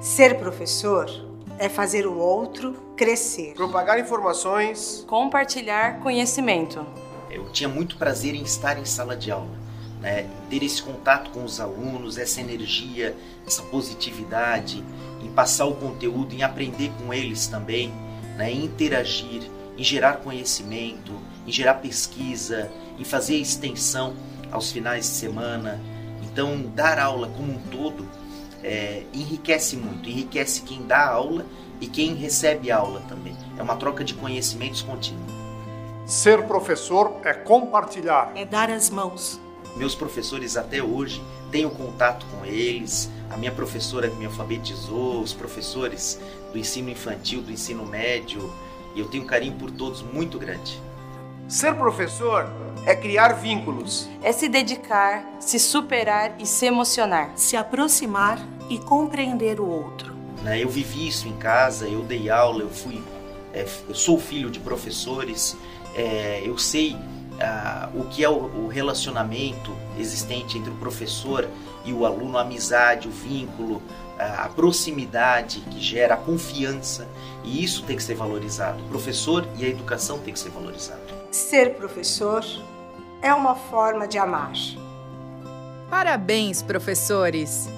Ser professor é fazer o outro crescer. Propagar informações. Compartilhar conhecimento. Eu tinha muito prazer em estar em sala de aula, né? ter esse contato com os alunos, essa energia, essa positividade, em passar o conteúdo, em aprender com eles também, né? em interagir, em gerar conhecimento, em gerar pesquisa, em fazer extensão aos finais de semana. Então, dar aula como um todo é, enriquece muito, enriquece quem dá aula e quem recebe aula também. É uma troca de conhecimentos contínua. Ser professor é compartilhar, é dar as mãos. Meus professores até hoje tenho contato com eles, a minha professora que me alfabetizou, os professores do ensino infantil, do ensino médio, e eu tenho um carinho por todos muito grande. Ser professor é criar vínculos, é se dedicar, se superar e se emocionar, se aproximar e compreender o outro. Né, eu vivi isso em casa, eu dei aula, eu fui, é, eu sou filho de professores, é, eu sei ah, o que é o, relacionamento existente entre o professor e o aluno, a amizade, o vínculo, a proximidade que gera a confiança e isso tem que ser valorizado. O professor e a educação tem que ser valorizado. Ser professor é uma forma de amar. Parabéns, professores!